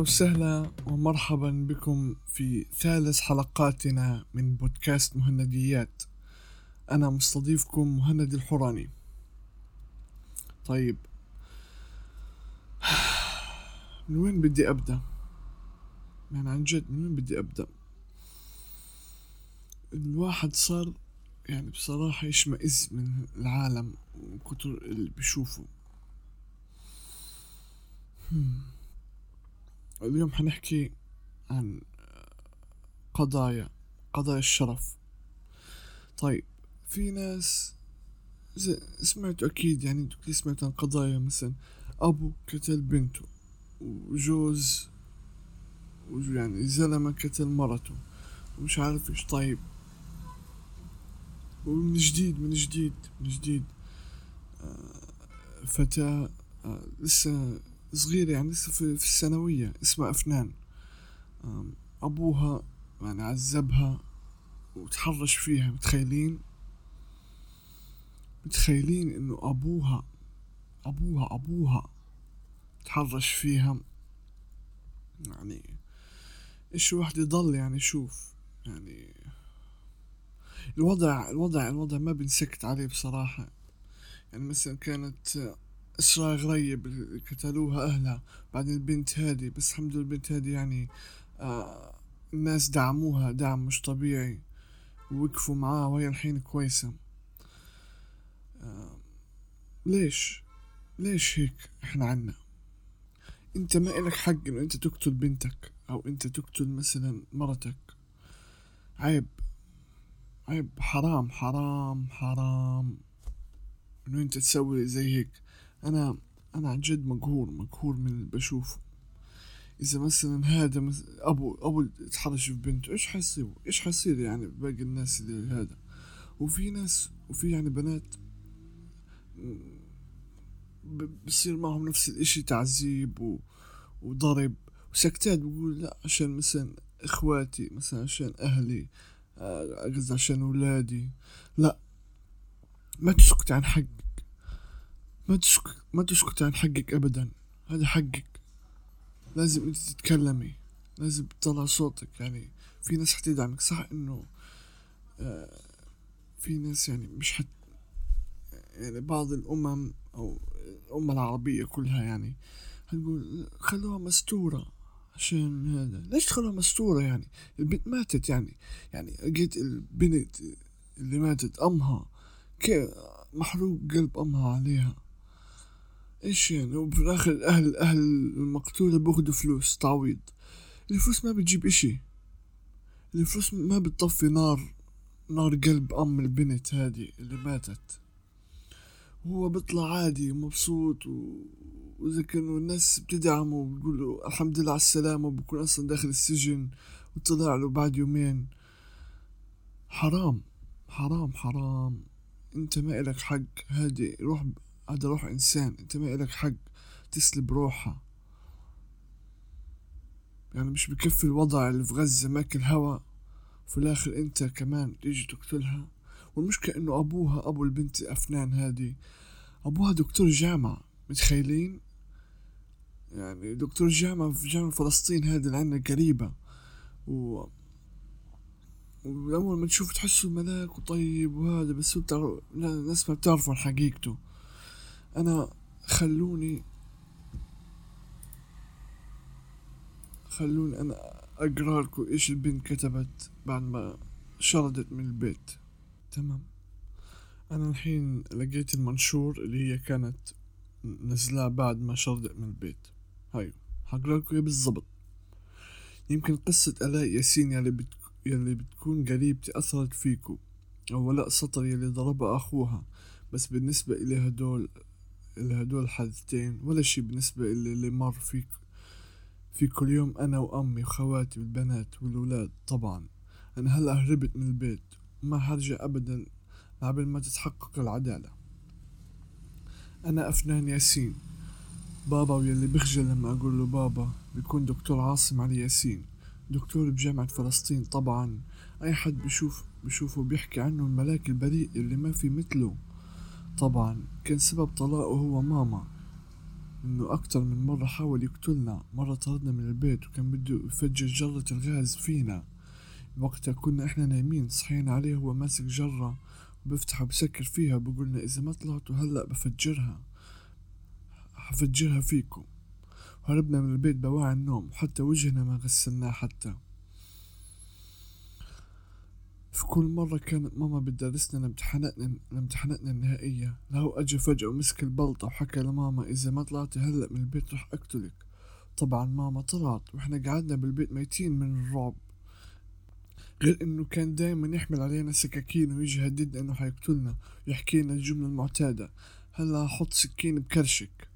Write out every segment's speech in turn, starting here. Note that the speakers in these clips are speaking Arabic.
أهلا وسهلا ومرحبا بكم في ثالث حلقاتنا من بودكاست مهنديات. أنا مستضيفكم مهند الحوراني طيب. من وين بدي أبدأ؟ يعني عن جد من وين بدي أبدأ؟ الواحد صار يعني بصراحة يشمئز من العالم وكتر اللي بيشوفه. اليوم حنحكي عن قضايا قضايا الشرف. طيب في ناس سمعتوا أكيد يعني أنتوا سمعتوا عن قضايا مثلا أبو قتل بنته وجوز يعني زلمة قتل مرته ومش عارف إيش. طيب ومن جديد من جديد من جديد آه، فتاة آه، لسه صغيرة يعني لسه في, في الثانوية اسمها أفنان. أبوها يعني عذبها وتحرش فيها متخيلين؟ متخيلين إنه أبوها أبوها أبوها تحرش فيها؟ يعني إيش واحد يضل يعني شوف يعني الوضع الوضع الوضع ما بنسكت عليه بصراحة. يعني مثلا كانت إسراء غريب قتلوها أهلها. بعدين البنت هذه بس الحمد لله البنت هذه يعني آه الناس دعموها دعم مش طبيعي. ووقفوا معاها وهي الحين كويسة. آه ليش؟ ليش هيك إحنا عنا؟ أنت ما إلك حق إنه أنت تقتل بنتك أو أنت تقتل مثلا مرتك. عيب عيب. حرام حرام حرام. إنه أنت تسوي زي هيك. أنا أنا عن جد مقهور مقهور من اللي بشوفه. إذا مثلا هذا مثل أبو أبو يتحرش في بنته إيش حيصير؟ إيش حيصير يعني باقي الناس اللي هذا؟ وفي ناس وفي يعني بنات بصير معهم نفس الإشي تعذيب و... وضرب. وسكتات بقول لا عشان مثلا إخواتي مثلا عشان أهلي قصدي عشان اولادي لا ما تسكت عن حق ما تسكت ما تسكت عن حقك ابدا. هذا حقك. لازم أنت تتكلمي. لازم تطلع صوتك. يعني في ناس حتدعمك. صح إنه آه في ناس يعني مش حت يعني بعض الأمم أو الأمة العربية كلها يعني هنقول خلوها مستورة عشان هذا. ليش تخلوها مستورة يعني؟ البنت ماتت يعني. يعني لقيت البنت اللي ماتت كيف محروق قلب أمها عليها. إيش يعني؟ وفي الآخر الأهل أهل المقتولة بياخدوا فلوس تعويض. الفلوس ما بتجيب إشي. الفلوس ما بتطفي نار نار قلب أم البنت هذه اللي ماتت. وهو بيطلع عادي ومبسوط و... وإذا كانوا الناس بتدعمه وبيقولوا الحمد لله على السلامة وبكون أصلا داخل السجن وطلع له بعد يومين. حرام حرام حرام. أنت ما إلك حق. هادي روح هذا روح إنسان. أنت ما إلك حق تسلب روحها يعني مش بكفي الوضع اللي في غزة ماكل هوا. وفي الآخر أنت كمان تيجي تقتلها. والمشكلة إنه أبوها أبو البنت أفنان هادي. أبوها دكتور جامعة. متخيلين؟ يعني دكتور جامعة في جامعة فلسطين هذه اللي عنا قريبة. و وأول ما تشوف تحسه ملاك وطيب وهذا بس هو بتعرف الناس ما بتعرفوا حقيقته أنا خلوني خلوني أنا أقرأ لكم إيش البنت كتبت بعد ما شردت من البيت. تمام. أنا الحين لقيت المنشور اللي هي كانت نزلها بعد ما شردت من البيت. هاي حقرأ لكم بالضبط. يمكن قصة آلاء ياسين يلي, بتك... يلي بتكون قريبتي أثرت فيكو أو ولاء سطر يلي ضربها أخوها بس بالنسبة إلي هدول هدول الحادثتين ولا شي بالنسبة اللي, اللي مر فيك في كل يوم. أنا وأمي وخواتي والبنات والولاد طبعا. أنا هلأ هربت من البيت وما هرجع أبدا قبل ما تتحقق العدالة. أنا أفنان ياسين. بابا ويلي بخجل لما أقول له بابا بيكون دكتور عاصم علي ياسين. دكتور بجامعة فلسطين طبعا. أي حد بشوف بشوفه بيحكي عنه الملاك البريء اللي ما في مثله. طبعا كان سبب طلاقه هو ماما إنه أكتر من مرة حاول يقتلنا. مرة طردنا من البيت وكان بده يفجر جرة الغاز فينا. وقتها كنا إحنا نايمين صحينا عليه هو ماسك جرة بفتح وبسكر فيها بقولنا إذا ما طلعتوا هلأ بفجرها حفجرها فيكم. هربنا من البيت بواعي النوم وحتى وجهنا ما غسلناه حتى. في كل مرة كانت ماما بتدرسنا لامتحاناتنا لامتحاناتنا النهائية لهو أجا فجأة ومسك البلطة وحكى لماما إذا ما طلعتي هلأ من البيت رح أقتلك. طبعا ماما طلعت وإحنا قعدنا بالبيت ميتين من الرعب. غير إنه كان دايما يحمل علينا سكاكين ويجي يهددنا إنه حيقتلنا ويحكي لنا الجملة المعتادة. هلأ حط سكين بكرشك.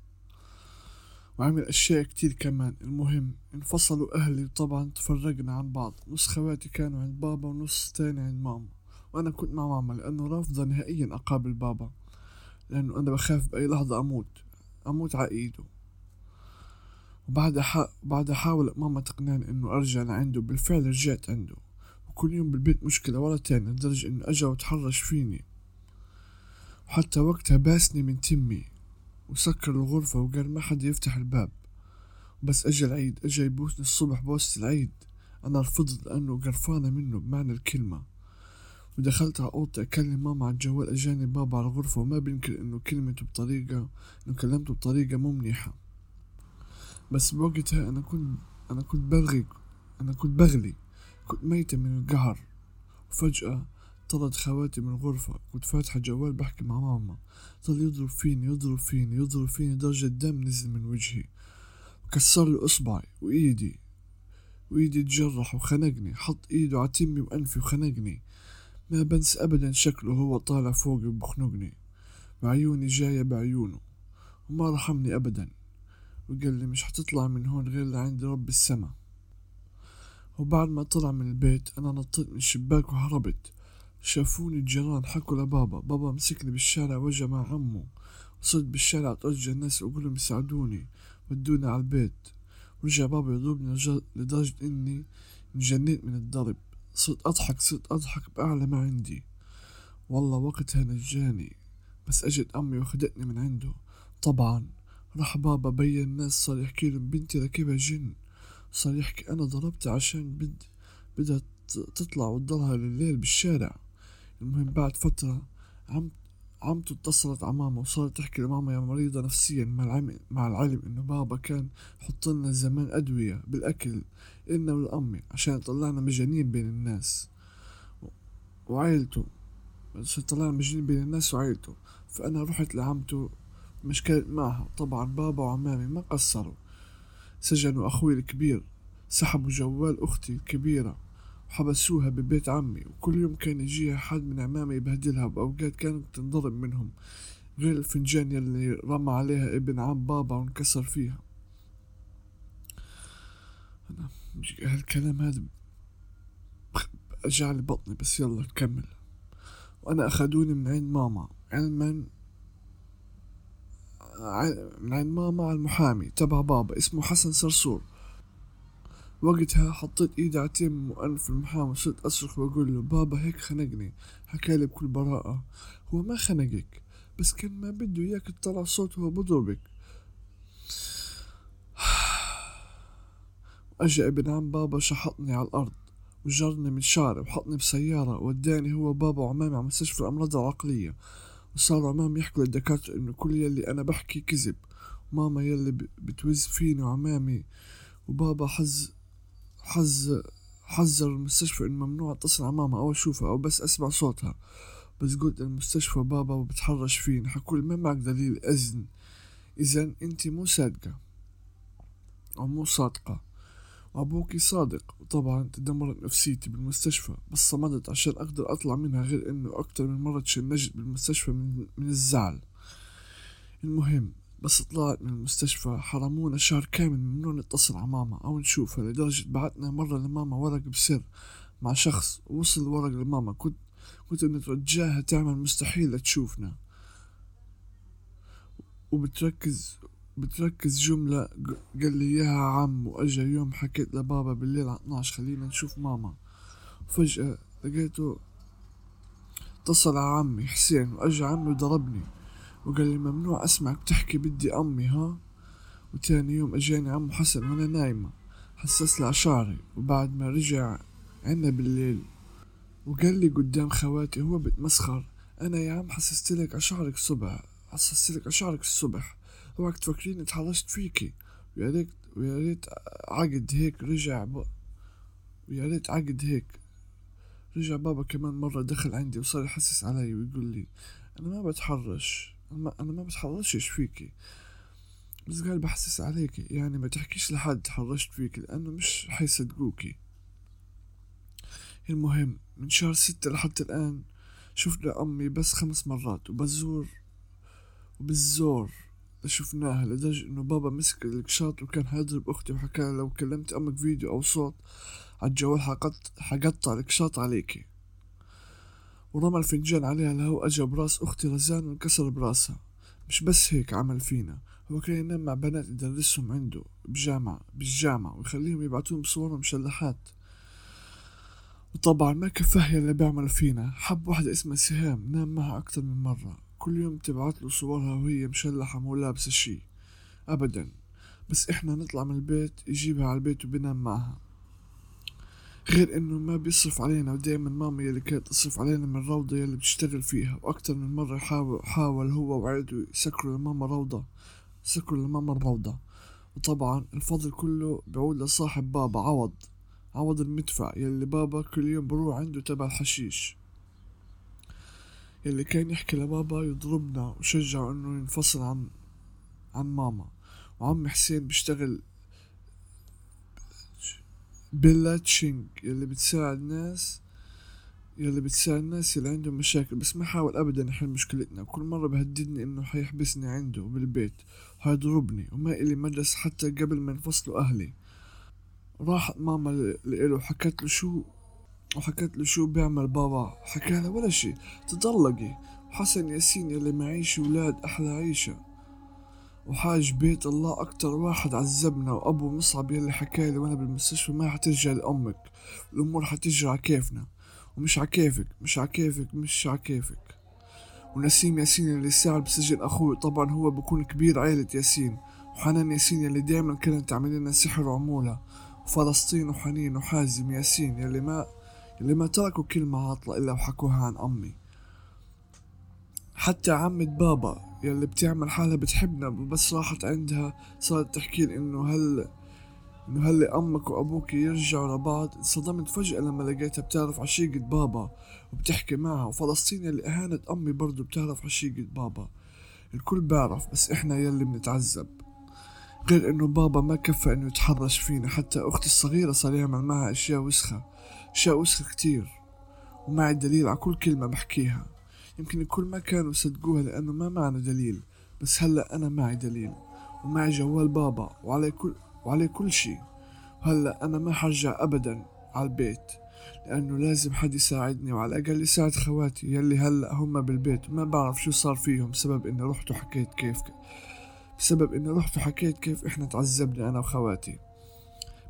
وعمل أشياء كتير كمان. المهم انفصلوا أهلي. وطبعا تفرقنا عن بعض. نص خواتي كانوا عند بابا ونص تاني عند ماما. وأنا كنت مع ماما لأنه رافضة نهائيا أقابل بابا. لأنه أنا بخاف بأي لحظة أموت. أموت على إيده. وبعدها ح... بعدها حاولت ماما تقنعني إنه أرجع لعنده. بالفعل رجعت عنده. وكل يوم بالبيت مشكلة ورا تاني لدرجة إنه أجا وتحرش فيني. وحتى وقتها باسني من تمي. وسكر الغرفة وقال ما حد يفتح الباب. بس أجا العيد أجا يبوسني الصبح بوسة العيد. أنا رفضت لأنه قرفانة منه بمعنى الكلمة. ودخلت على أوضتي أكلم ماما على الجوال أجاني بابا على الغرفة وما بينكر إنه كلمته بطريقة إنه كلمته بطريقة مو منيحة. بس بوقتها أنا كنت أنا كنت بلغي أنا كنت بغلي. كنت ميتة من القهر. وفجأة طرد خواتي من الغرفة كنت فاتحة جوال بحكي مع ماما. ظل يضرب فيني يضرب فيني يضرب فيني درجة دم نزل من وجهي. وكسر لي إصبعي وإيدي. وإيدي تجرح وخنقني. حط إيده على تمي وأنفي وخنقني. ما بنسى أبدا شكله هو طالع فوقي وبخنقني. وعيوني جاية بعيونه. وما رحمني أبدا. وقال لي مش حتطلع من هون غير لعند رب السما وبعد ما طلع من البيت أنا نطيت من الشباك وهربت. شافوني الجيران حكوا لبابا بابا مسكني بالشارع وجا مع عمه. وصرت بالشارع أترجى الناس وأقولهم يساعدوني ودوني على البيت. ورجع بابا يضربني لدرجة إني انجنيت من الضرب. صرت أضحك صرت أضحك بأعلى ما عندي. والله وقتها نجاني بس أجت أمي وخدتني من عنده. طبعا راح بابا بين الناس صار يحكي لهم بنتي ركبها جن. صار يحكي أنا ضربتها عشان بد بدها تطلع وتضلها لليل بالشارع. المهم بعد فترة عم عمته اتصلت على ماما وصارت تحكي لماما يا مريضة نفسيا مع العلم, مع العلم إنه بابا كان يحط لنا زمان أدوية بالأكل إلنا ولأمي عشان يطلعنا مجانين بين الناس. وعيلته عشان مجانين بين الناس وعيلته فأنا رحت لعمته مشكلة معها. طبعا بابا وعمامي ما قصروا. سجنوا أخوي الكبير سحبوا جوال أختي الكبيرة. حبسوها ببيت عمي وكل يوم كان يجيها حد من عمامي يبهدلها وأوقات كانت تنضرب منهم غير الفنجان يلي رمى عليها ابن عم بابا وانكسر فيها. أنا هالكلام هذا أجعل بطني بس يلا نكمل. وأنا أخدوني من عند ماما علما من عند ماما على المحامي تبع بابا اسمه حسن صرصور. وقتها حطيت إيدي على تيم وانف المحامي وصرت أصرخ وأقول له بابا هيك خنقني. حكالي بكل براءة هو ما خنقك بس كان ما بده إياك تطلع صوت وهو بضربك. واجا ابن عم بابا شحطني على الأرض وجرني من شعري وحطني بسيارة وداني هو بابا وعمامي على مستشفى الأمراض العقلية وصاروا عمامي يحكوا للدكاترة إنه كل يلي أنا بحكي كذب ماما يلي بتوز فيني وعمامي وبابا حز حز حذر المستشفى إنه ممنوع أتصل على ماما أو أشوفها أو بس أسمع صوتها. بس قلت المستشفى بابا وبتحرش فيني حكول ما معك دليل أذن. إذا أنت مو صادقة. أو مو صادقة. وأبوكي صادق. وطبعا تدمرت نفسيتي بالمستشفى بس صمدت عشان أقدر أطلع منها غير إنه أكتر من مرة تشنجت بالمستشفى من, من الزعل. المهم بس طلعت من المستشفى حرمونا شهر كامل ممنوع نتصل على ماما أو نشوفها لدرجة بعتنا مرة لماما ورق بسر مع شخص وصل الورق لماما. كنت كنت نترجاها تعمل مستحيل تشوفنا. وبتركز بتركز جملة قال لي إياها عم وأجا يوم حكيت لبابا بالليل على 12 خلينا نشوف ماما. وفجأة لقيته اتصل على عمي حسين وأجا عمي وضربني. وقال لي ممنوع أسمعك تحكي بدي أمي ها؟ وتاني يوم أجاني عمو حسن وأنا نايمة حسس لي شعري وبعد ما رجع عنا بالليل وقال لي قدام خواتي هو بتمسخر أنا يا عم حسستلك عشعرك الصبح حسستلك عشعرك الصبح اوعك تفكريني تحرشت فيكي ويا ريت ويا ريت عقد هيك رجع ب... ويا ريت عقد هيك رجع بابا كمان مرة دخل عندي وصار يحسس علي ويقول لي أنا ما بتحرش. أنا ما بتحرشش فيكي بس قال بحسس عليكي يعني ما تحكيش لحد تحرشت فيكي لأنه مش حيصدقوكي المهم من شهر ستة لحتى الآن شفنا أمي بس خمس مرات وبزور وبالزور شفناها لدرجة إنه بابا مسك القشاط وكان حيضرب أختي وحكى لو كلمت أمك فيديو أو صوت عالجوال حقط حقطع القشاط عليكي ورمى الفنجان عليها لهو أجا براس أختي رزان وانكسر براسها. مش بس هيك عمل فينا هو كان ينام مع بنات يدرسهم عنده بجامعة بالجامعة ويخليهم يبعتون بصورهم مشلحات. وطبعا ما كفاه اللي بيعمل فينا. حب واحدة اسمها سهام نام معها أكتر من مرة. كل يوم تبعت له صورها وهي مشلحة مو لابسة شي. أبدا. بس إحنا نطلع من البيت يجيبها على البيت وبنام معها. غير إنه ما بيصرف علينا ودائما ماما يلي كانت تصرف علينا من روضة يلي بتشتغل فيها وأكتر من مرة حاول, حاول هو وعيلته يسكروا لماما روضة سكروا لماما الروضة. وطبعا الفضل كله بيعود لصاحب بابا عوض عوض المدفع يلي بابا كل يوم بروح عنده تبع الحشيش. يلي كان يحكي لبابا يضربنا وشجعه إنه ينفصل عن عن ماما. وعمي حسين بيشتغل بلاتشينج يلي بتساعد ناس يلي بتساعد الناس اللي عندهم مشاكل. بس ما حاول ابدا يحل مشكلتنا. كل مرة بهددني إنه حيحبسني عنده بالبيت وحيضربني وما إلي مدرسة حتى قبل ما ينفصلوا أهلي. راحت ماما لإله وحكت له شو وحكت له شو بيعمل بابا. حكى لها ولا شي. تطلقي. وحسن ياسين يلي معيش ولاد أحلى عيشة. وحاج بيت الله أكتر واحد عذبنا وأبو مصعب يلي حكالي وأنا بالمستشفى ما حترجع لأمك. الأمور حتجري على كيفنا. ومش عكيفك مش عكيفك مش عكيفك ونسيم ياسين اللي ساعد بسجن أخوي طبعا هو بكون كبير عيلة ياسين. وحنان ياسين اللي دايما كانت تعمل لنا سحر وعمولة. وفلسطين وحنين وحازم ياسين يلي ما يلي ما تركوا كلمة عاطلة إلا وحكوها عن أمي. حتى عمة بابا يلي بتعمل حالها بتحبنا بس راحت عندها صارت تحكي إنه هل إنه هل أمك وأبوك يرجعوا لبعض. انصدمت فجأة لما لقيتها بتعرف عشيقة بابا وبتحكي معها. وفلسطين اللي أهانت أمي برضو بتعرف عشيقة بابا. الكل بعرف بس إحنا يلي بنتعذب. غير إنه بابا ما كفى إنه يتحرش فينا. حتى أختي الصغيرة صار يعمل معها أشياء وسخة أشياء وسخة كتير. ومعي دليل على كل كلمة بحكيها. يمكن الكل ما كانوا يصدقوها لأنه ما معنا دليل. بس هلأ أنا معي دليل ومعي جوال بابا وعليه كل وعليه كل شي وهلأ أنا ما حرجع أبدا على البيت لأنه لازم حد يساعدني وعلى الأقل يساعد خواتي يلي هلأ هم بالبيت. وما بعرف شو صار فيهم بسبب إني رحت وحكيت كيف بسبب إني رحت وحكيت كيف إحنا تعذبنا أنا وخواتي.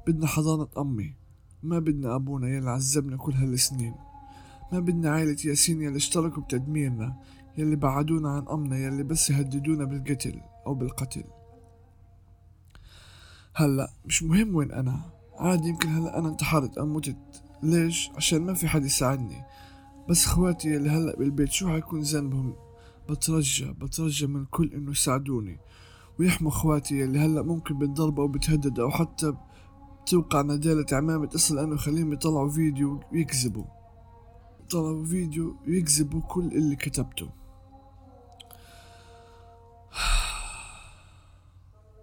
بدنا حضانة أمي ما بدنا أبونا يلي عذبنا كل هالسنين. ما بدنا عائلة ياسين يلي اشتركوا بتدميرنا يلي بعدونا عن أمنا يلي بس يهددونا بالقتل أو بالقتل. هلأ مش مهم وين أنا. عادي يمكن هلأ أنا انتحرت أو متت. ليش؟ عشان ما في حد يساعدني. بس خواتي يلي هلأ بالبيت شو حيكون ذنبهم؟ بترجى بترجى من الكل إنه يساعدوني. ويحموا خواتي يلي هلأ ممكن بتضربوا أو بتهددوا أو حتى توقع ندالة عمامة تصل أنه يخليهم يطلعوا فيديو ويكذبوا. يطلعوا فيديو ويكذبوا كل اللي كتبته.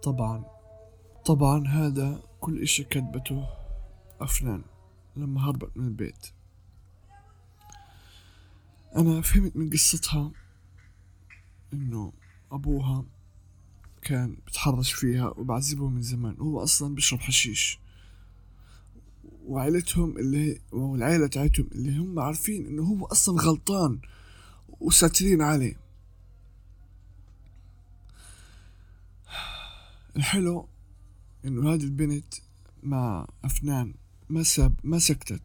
طبعا طبعا هذا كل إشي كتبته أفنان لما هربت من البيت. أنا فهمت من قصتها إنه أبوها كان بتحرش فيها وبعذبه من زمان. هو أصلا بيشرب حشيش. وعائلتهم اللي والعائلة تاعتهم اللي هم عارفين إنه هو أصلا غلطان وساترين عليه. الحلو إنه هذه البنت مع أفنان ما ساب ما سكتت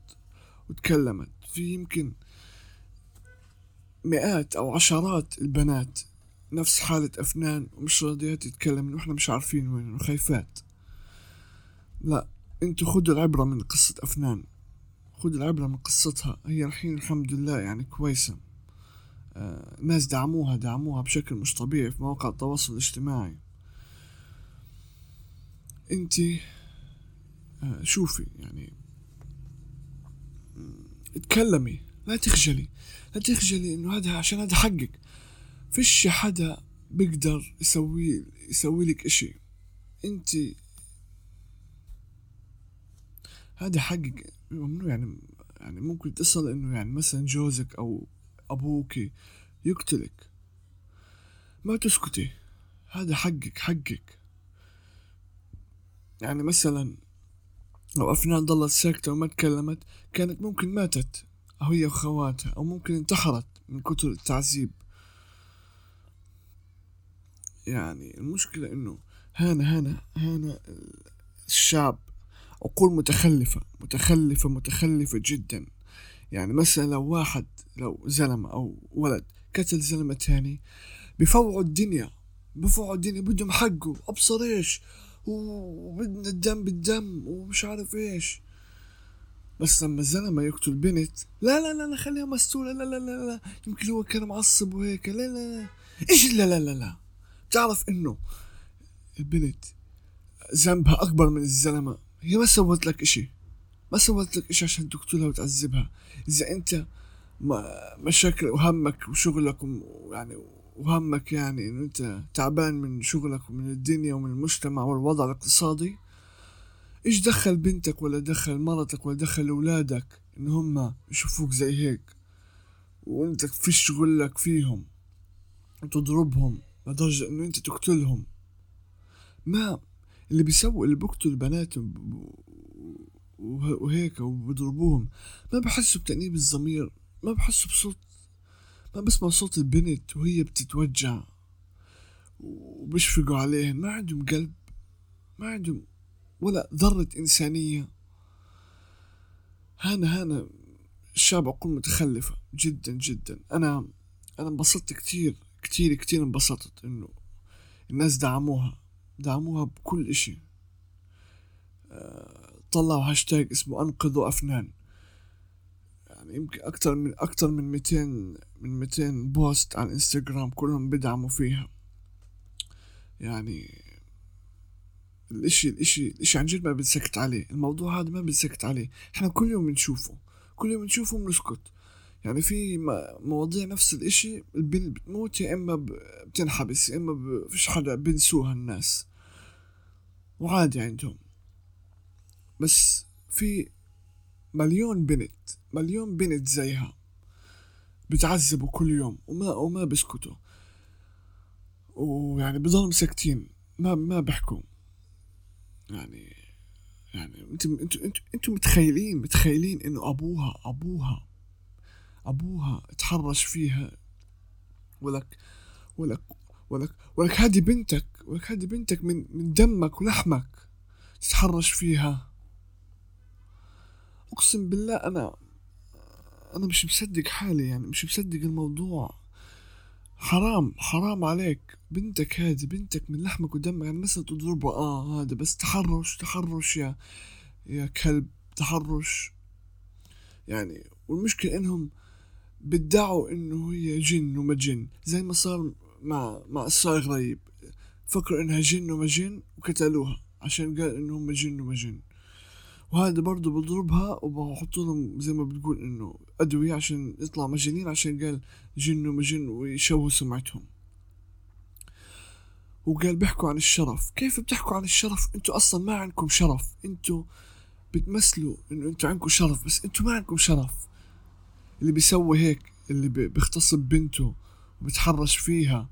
وتكلمت. في يمكن مئات أو عشرات البنات نفس حالة أفنان ومش راضية تتكلم وإحنا مش عارفين وين وخايفات لا أنتوا خدوا العبرة من قصة أفنان. خدوا العبرة من قصتها. هي الحين الحمد لله يعني كويسة. آه ناس دعموها دعموها بشكل مش طبيعي في مواقع التواصل الاجتماعي. انتي آه شوفي يعني اتكلمي. لا تخجلي. لا تخجلي إنه هذا عشان هذا حقك. فيش حدا بيقدر يسوي يسوي لك إشي. انت هذا حقك ممنوع يعني يعني ممكن تصل إنه يعني مثلا جوزك أو أبوك يقتلك. ما تسكتي. هذا حقك حقك. يعني مثلا لو أفنان ضلت ساكتة وما تكلمت كانت ممكن ماتت أو هي وخواتها أو ممكن انتحرت من كتر التعذيب. يعني المشكلة إنه هنا هنا هنا الشعب عقول متخلفة متخلفة متخلفة جدا يعني مثلا لو واحد لو زلمة أو ولد قتل زلمة تاني بفوعوا الدنيا بفوعوا الدنيا بدهم حقه أبصر إيش وبدنا الدم بالدم ومش عارف إيش بس لما الزلمة يقتل بنت لا لا لا خليها مستورة لا لا لا لا يمكن هو كان معصب وهيك لا لا لا إيش لا لا لا لا تعرف انه البنت ذنبها اكبر من الزلمة هي ما سوت لك إشي. ما سوت لك إشي عشان تقتلها وتعذبها. إذا أنت مشاكل وهمك وشغلك ويعني وهمك يعني إنه أنت تعبان من شغلك ومن الدنيا ومن المجتمع والوضع الاقتصادي إيش دخل بنتك ولا دخل مرتك ولا دخل أولادك إن هم يشوفوك زي هيك؟ وأنت في شغلك فيهم وتضربهم لدرجة إنه أنت تقتلهم. ما اللي بيسووا اللي بيقتلوا البنات وهيك وبيضربوهم ما بحسوا بتأنيب الضمير ما بحسوا بصوت ما بسمع صوت البنت وهي بتتوجع وبيشفقوا عليها ما عندهم قلب ما عندهم ولا ذرة إنسانية. هانا هانا الشعب عقول متخلفة جدا جدا. أنا أنا انبسطت كتير كتير كتير انبسطت إنه الناس دعموها. دعموها بكل إشي. آه، طلعوا هاشتاج اسمه أنقذوا أفنان. يعني يمكن أكتر من أكتر من ميتين من ميتين post على الانستغرام كلهم بدعموا فيها. يعني الاشي الاشي الإشي عن جد ما بنسكت عليه. الموضوع هذا ما بنسكت عليه. إحنا كل يوم بنشوفه كل يوم بنشوفه بنسكت. يعني في مواضيع نفس الإشي البنت بتموت يا إما بتنحبس يا إما فيش حدا بنسوها الناس. وعادي عندهم. بس في مليون بنت مليون بنت زيها بتعذبوا كل يوم وما وما بيسكتوا ويعني بضلهم ساكتين ما ما بحكوا. يعني يعني أنتم أنتم أنتم متخيلين متخيلين إنه أبوها أبوها أبوها تحرش فيها. ولك ولك ولك ولك هذه بنتك ولك هذه بنتك من من دمك ولحمك تتحرش فيها. أقسم بالله أنا أنا مش مصدق حالي يعني مش مصدق الموضوع. حرام حرام عليك. بنتك هذه بنتك من لحمك ودمك. يعني مثلا تضربها آه هذا بس تحرش تحرش يا يا كلب تحرش. يعني والمشكلة إنهم بدعوا إنه هي جن وما جن. زي ما صار مع مع الصايغ غريب. فكروا إنها جن وما جن وقتلوها عشان قال انه هم جن وما جن. وهذا برضه بضربها وبحط لهم زي ما بتقول إنه أدوية عشان يطلع مجانين عشان قال جن ومجن ويشوهوا سمعتهم. وقال بيحكوا عن الشرف. كيف بتحكوا عن الشرف؟ أنتوا أصلا ما عندكم شرف. أنتوا بتمثلوا إنه أنتوا عندكم شرف بس أنتوا ما عندكم شرف. اللي بيسوي هيك اللي بيغتصب بنته وبتحرش فيها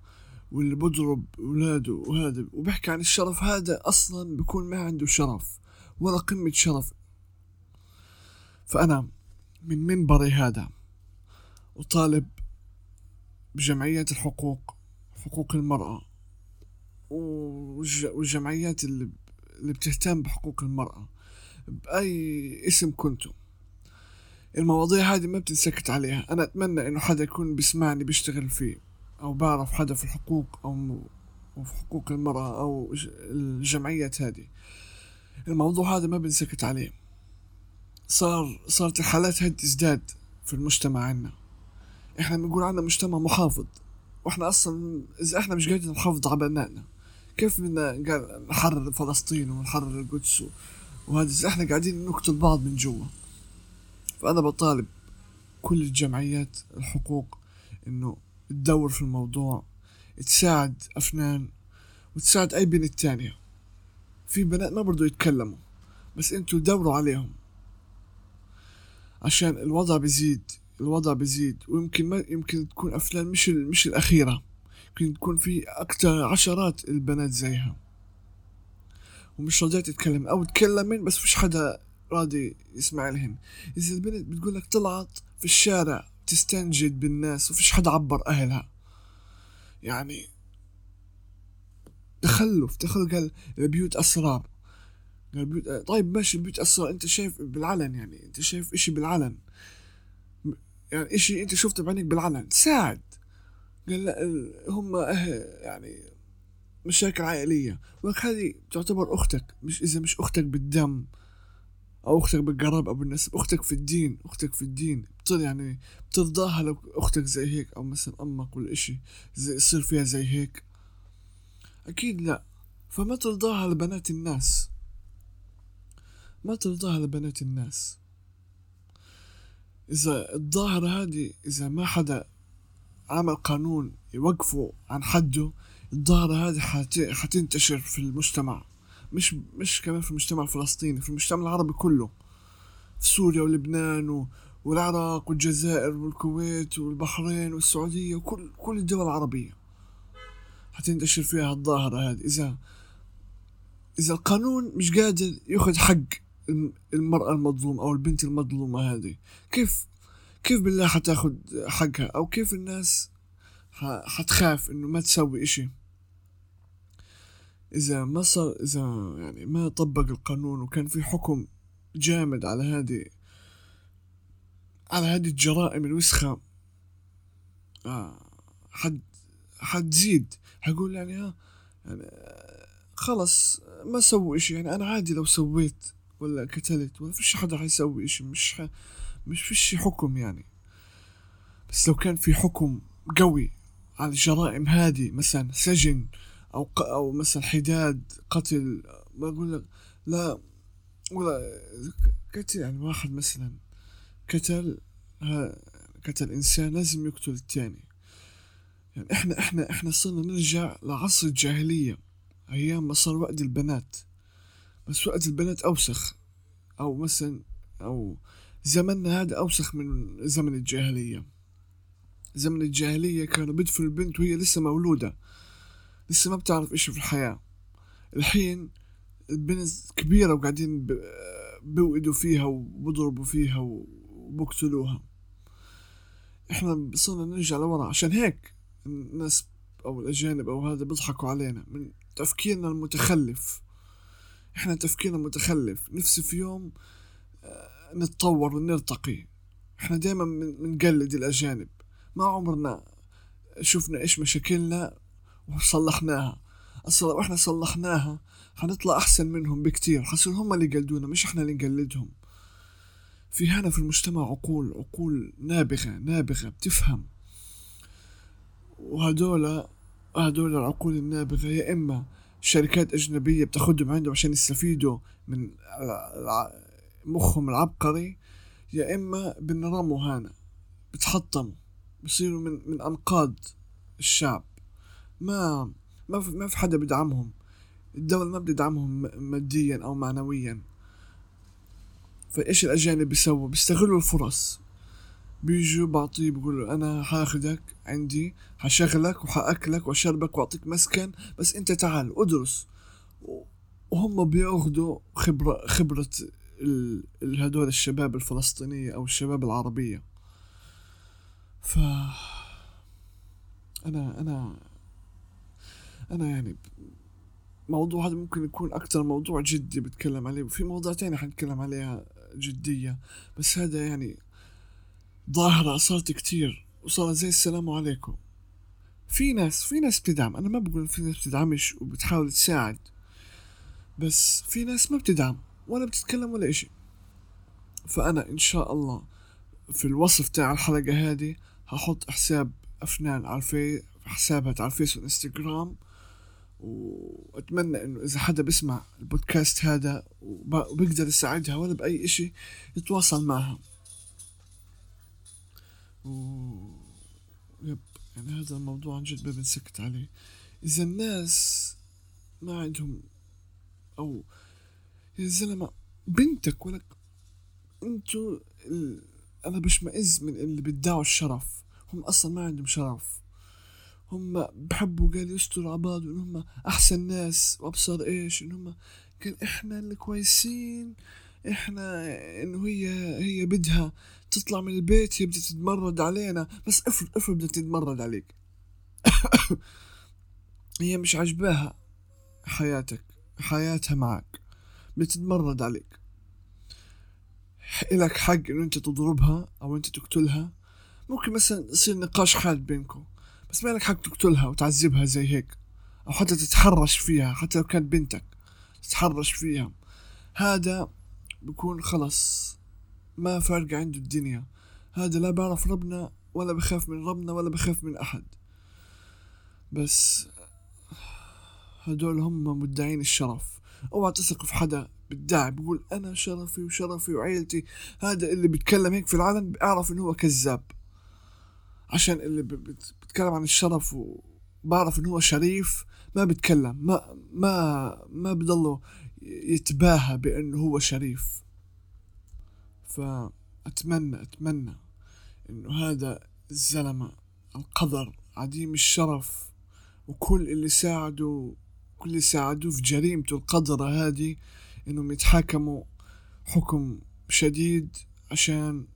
واللي بضرب اولاده وهذا وبيحكي عن الشرف هذا أصلا بيكون ما عنده شرف ولا قمة شرف. فأنا من منبري هذا أطالب بجمعيات الحقوق حقوق المرأة والجمعيات اللي بتهتم بحقوق المرأة بأي اسم كنتم. المواضيع هذه ما بتنسكت عليها. أنا أتمنى إنه حدا يكون بيسمعني بيشتغل فيه أو بعرف حدا في الحقوق أو وفي حقوق المرأة أو الجمعيات هذه. الموضوع هذا ما بنسكت عليه. صار صارت الحالات هذه تزداد في المجتمع عنا. إحنا بنقول عنا مجتمع محافظ وإحنا أصلا إذا إحنا مش قادرين نحافظ على ابنائنا كيف بدنا نحرر فلسطين ونحرر القدس وهذا إحنا قاعدين نقتل بعض من جوا؟ فانا بطالب كل الجمعيات الحقوق إنه تدور في الموضوع تساعد أفنان وتساعد أي بنت تانية. في بنات ما برضو يتكلموا بس أنتوا دوروا عليهم. عشان الوضع بيزيد الوضع بيزيد. ويمكن ما يمكن تكون افلام مش مش الأخيرة. يمكن تكون في أكتر عشرات البنات زيها. ومش راضية تتكلم أو تكلمن بس فيش حدا راضي يسمع لهن إذا البنت بتقول لك طلعت في الشارع تستنجد بالناس وفيش حدا عبر أهلها. يعني تخلف تخلف. قال البيوت أسرار. قال بيوت طيب ماشي البيوت أسرار. أنت شايف بالعلن يعني أنت شايف إشي بالعلن. يعني إشي أنت شفته بعينك بالعلن. ساعد. قال لا هم يعني مشاكل عائلية. ولك هذه تعتبر أختك. مش إذا مش أختك بالدم. أو أختك بالقرابة أو بالنسب أختك في الدين أختك في الدين. بتر يعني بترضاها لو أختك زي هيك أو مثلا أمك ولا إشي زي يصير فيها زي هيك. أكيد لا. فما ترضاها لبنات الناس. ما ترضاها لبنات الناس. إذا الظاهرة هذه إذا ما حدا عمل قانون يوقفه عن حده الظاهرة هذه حتنتشر في المجتمع. مش مش كمان في المجتمع الفلسطيني في المجتمع العربي كله. في سوريا ولبنان والعراق والجزائر والكويت والبحرين والسعودية وكل كل الدول العربية. حتنتشر فيها الظاهرة هذه. إذا إذا القانون مش قادر يأخذ حق المرأة المظلومة أو البنت المظلومة هذه كيف كيف بالله حتاخد حقها؟ أو كيف الناس حتخاف إنه ما تسوي إشي؟ إذا ما صار إذا يعني ما طبق القانون وكان في حكم جامد على هذه على هذه الجرائم الوسخة آه حد حتزيد. حقول يعني ها يعني خلص ما سووا إشي. يعني أنا عادي لو سويت ولا قتلت ولا فيش حدا حيسوي إشي. مش ح... مش فيش حكم يعني. بس لو كان في حكم قوي على الجرائم هذه مثلا سجن أو ق... أو مثلا حداد قتل ما أقول لك لا ولا قتل يعني واحد مثلا قتل ها قتل إنسان لازم يقتل التاني. يعني إحنا إحنا إحنا صرنا نرجع لعصر الجاهلية أيام ما صار وقت البنات. بس وقت البنات أوسخ. أو مثلا أو زمننا هذا أوسخ من زمن الجاهلية. زمن الجاهلية كانوا بدفنوا البنت وهي لسه مولودة. لسه ما بتعرف إشي في الحياة. الحين البنت كبيرة وقاعدين بوئدوا فيها وبضربوا فيها وبقتلوها. إحنا صرنا نرجع لورا. عشان هيك الناس أو الأجانب أو هذا بيضحكوا علينا من تفكيرنا المتخلف. إحنا تفكيرنا متخلف. نفسي في يوم آه، نتطور ونرتقي. إحنا دايما بنقلد الأجانب. ما عمرنا شفنا إيش مشاكلنا وصلحناها لو إحنا صلحناها حنطلع أحسن منهم بكتير. حصير هم اللي يقلدونا مش إحنا اللي نقلدهم. في هنا في المجتمع عقول عقول نابغة نابغة بتفهم. وهدول هدول العقول النابغة يا إما شركات أجنبية بتاخدهم عندهم عشان يستفيدوا من مخهم العبقري يا إما بنرموا هنا بتحطموا بصيروا من من أنقاض الشعب. ما ما في, ما في حدا بدعمهم. الدولة ما بتدعمهم ماديا أو معنويا. فإيش الأجانب بيسووا؟ بيستغلوا الفرص. بيجوا بعطيه بقولوا أنا حاخدك عندي حشغلك وحأكلك وأشربك وأعطيك مسكن. بس أنت تعال ادرس. وهم بياخدوا خبرة خبرة هدول الشباب الفلسطينية أو الشباب العربية. ف أنا أنا أنا يعني موضوع هذا ممكن يكون أكتر موضوع جدي بتكلم عليه وفي مواضيع تانية حنتكلم عليها جدية بس هذا يعني ظاهرة صارت كتير وصارت زي السلام عليكم. في ناس في ناس بتدعم أنا ما بقول في ناس بتدعمش وبتحاول تساعد بس في ناس ما بتدعم ولا بتتكلم ولا إشي. فأنا إن شاء الله في الوصف تاع الحلقة هذه هحط حساب أفنان على حسابها على الفيس والإنستغرام وأتمنى إنه إذا حدا بيسمع البودكاست هذا وبيقدر يساعدها ولا بأي إشي يتواصل معها و يب يعني هذا الموضوع عن جد ما بنسكت عليه. إذا الناس ما عندهم أو يا زلمة بنتك ولك أنتو ال... أنا بشمئز من اللي بيدعوا الشرف. هم أصلا ما عندهم شرف. هم بحبوا قال يستروا على بعض وان هم أحسن ناس وابصر إيش ان هم قال إحنا اللي كويسين إحنا إنه هي هي بدها تطلع من البيت هي بدها تتمرد علينا. بس افرض افرض بدها تتمرد عليك. هي مش عجباها حياتك حياتها معك. بتتمرد عليك. إلك حق إنه أنت تضربها أو أنت تقتلها. ممكن مثلا يصير نقاش حاد بينكم. بس ما لك حق تقتلها وتعذبها زي هيك. أو حتى تتحرش فيها حتى لو كانت بنتك. تتحرش فيها. هذا بكون خلص ما فارق عنده الدنيا. هذا لا بعرف ربنا ولا بخاف من ربنا ولا بخاف من أحد. بس هدول هم مدعين الشرف. أوعى تثق في حدا بيدعي بيقول أنا شرفي وشرفي وعيلتي. هذا اللي بيتكلم هيك في العالم بعرف إنه هو كذاب. عشان اللي بيتكلم عن الشرف وبعرف انه هو شريف ما بيتكلم ما ما ما بضله يتباهى بانه هو شريف. فأتمنى أتمنى إنه هذا الزلمة القدر عديم الشرف وكل اللي ساعدوا كل اللي ساعدوه في جريمته القذرة هذه إنهم يتحاكموا حكم شديد عشان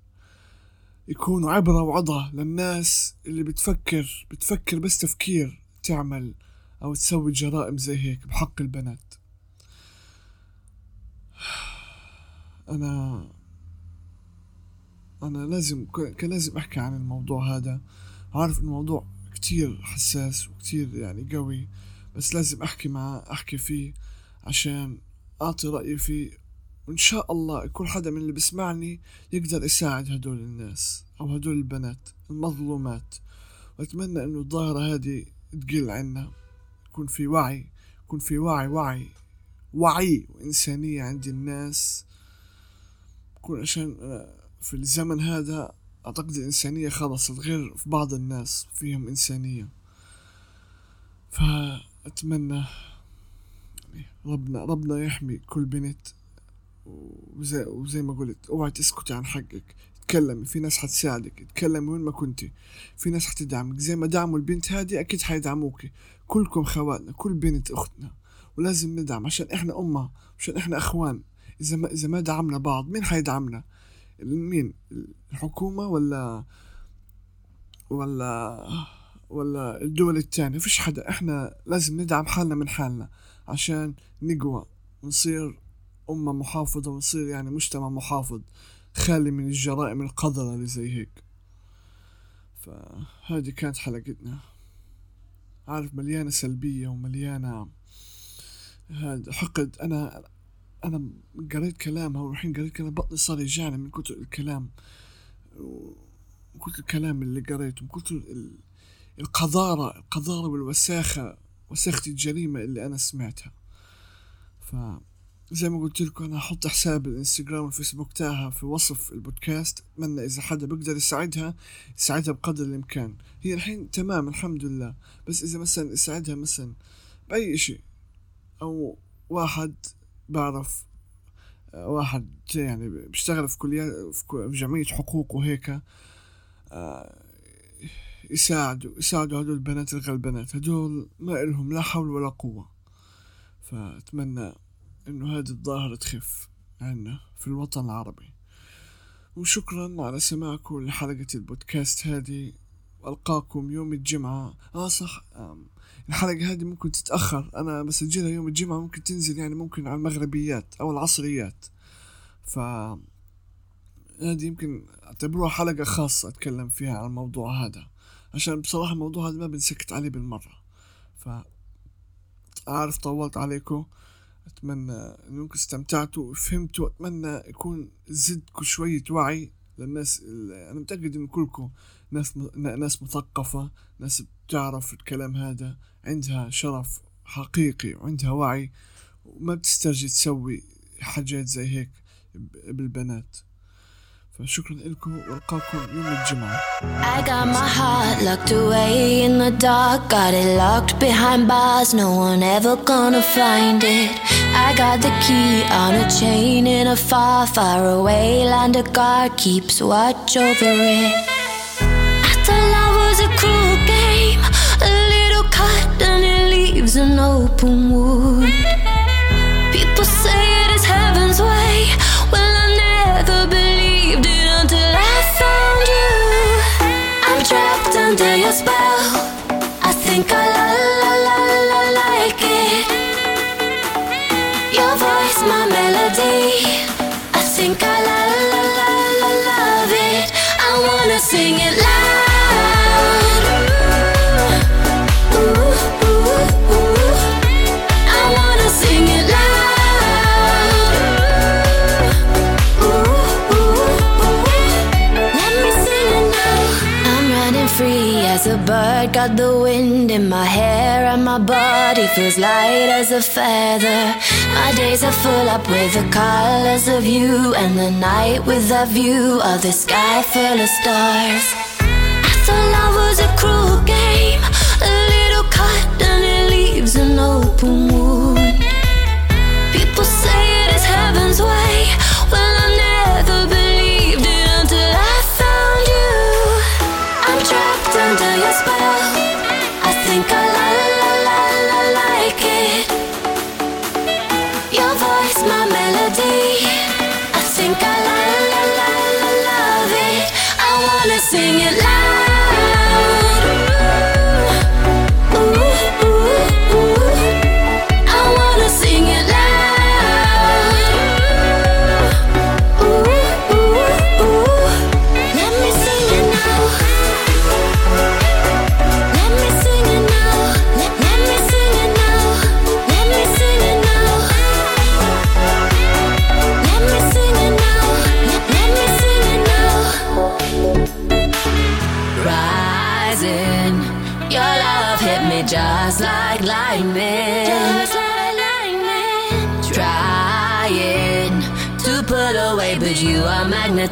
يكونوا عبرة وعظة للناس اللي بتفكر بتفكر بس تفكير تعمل أو تسوي جرائم زي هيك بحق البنات. أنا أنا لازم كان لازم أحكي عن الموضوع هذا. عارف الموضوع كتير حساس وكتير يعني قوي بس لازم أحكي معاه أحكي فيه عشان أعطي رأيي فيه وإن شاء الله كل حدا من اللي بسمعني يقدر يساعد هدول الناس أو هدول البنات المظلومات. وأتمنى إنه الظاهرة هذه تقل عنا يكون في وعي يكون في وعي وعي وعي وإنسانية عند الناس. يكون عشان في الزمن هذا أعتقد الإنسانية خلصت غير في بعض الناس فيهم إنسانية. فأتمنى ربنا ربنا يحمي كل بنت وزي, وزي ما قلت اوعي تسكتي عن حقك. تكلمي في ناس حتساعدك. تكلمي وين ما كنتي. في ناس حتدعمك. زي ما دعموا البنت هذه أكيد حيدعموك كلكم خواتنا كل بنت أختنا. ولازم ندعم عشان إحنا أمة عشان إحنا إخوان. إذا ما إذا ما دعمنا بعض مين حيدعمنا؟ مين؟ الحكومة ولا ولا ولا الدول التانية؟ فيش حدا. إحنا لازم ندعم حالنا من حالنا عشان نقوى ونصير أمة محافظة ونصير يعني مجتمع محافظ خالي من الجرائم القذرة اللي زي هيك. فهذه كانت حلقتنا. عارف مليانة سلبية ومليانة هذا حقد. أنا أنا قريت كلامها والحين قريت كلام بطني صار يجعني من كتر الكلام. من كتر الكلام اللي قريته من كتر القذارة القذارة والوساخة وساخة الجريمة اللي أنا سمعتها. ف زي ما قلت لكم أنا هحط حساب الإنستغرام والفيسبوك تاعها في وصف البودكاست. أتمنى إذا حدا بيقدر يساعدها يساعدها بقدر الإمكان. هي الحين تمام الحمد لله. بس إذا مثلا يساعدها مثلا بأي إشي أو واحد بعرف واحد يعني بيشتغل في كلية في جمعية حقوق وهيك آه، يساعدوا يساعدوا هدول البنات الغلبنات هدول ما إلهم لا حول ولا قوة. فأتمنى إنه هذه الظاهرة تخف عنا في الوطن العربي. وشكرا على سماعكم لحلقة البودكاست هذه. ألقاكم يوم الجمعة. آه صح الحلقة هذه ممكن تتأخر. أنا بسجلها يوم الجمعة ممكن تنزل يعني ممكن على المغربيات أو العصريات. ف هذه يمكن أعتبروها حلقة خاصة أتكلم فيها عن الموضوع هذا. عشان بصراحة الموضوع هذا ما بنسكت عليه بالمرة. ف أعرف طولت عليكم. أتمنى أنكم استمتعتوا وفهمتوا أتمنى يكون زدكم شوية وعي للناس أنا متأكد إن كلكم ناس ناس مثقفة ناس بتعرف الكلام هذا عندها شرف حقيقي وعندها وعي وما بتسترجي تسوي حاجات زي هيك بالبنات. فشكرا لكم والقاكم يوم الجمعة I got my heart locked away in the dark Got it locked behind bars No one ever gonna find it I got the key on a chain in a far, far away land A guard keeps watch over it I thought love was a cruel game A little cut and it leaves an open wound Got the wind in my hair, and my body feels light as a feather. My days are full up with the colors of you, and the night with a view of the sky full of stars. I thought love was a cruel game, a little cut and it leaves an open wound. People say it is heaven's way.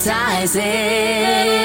hypnotizing.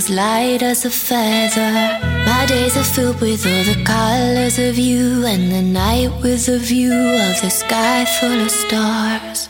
Feels light as a feather. My days are filled with all the colors of you, and the night with a view of the sky full of stars.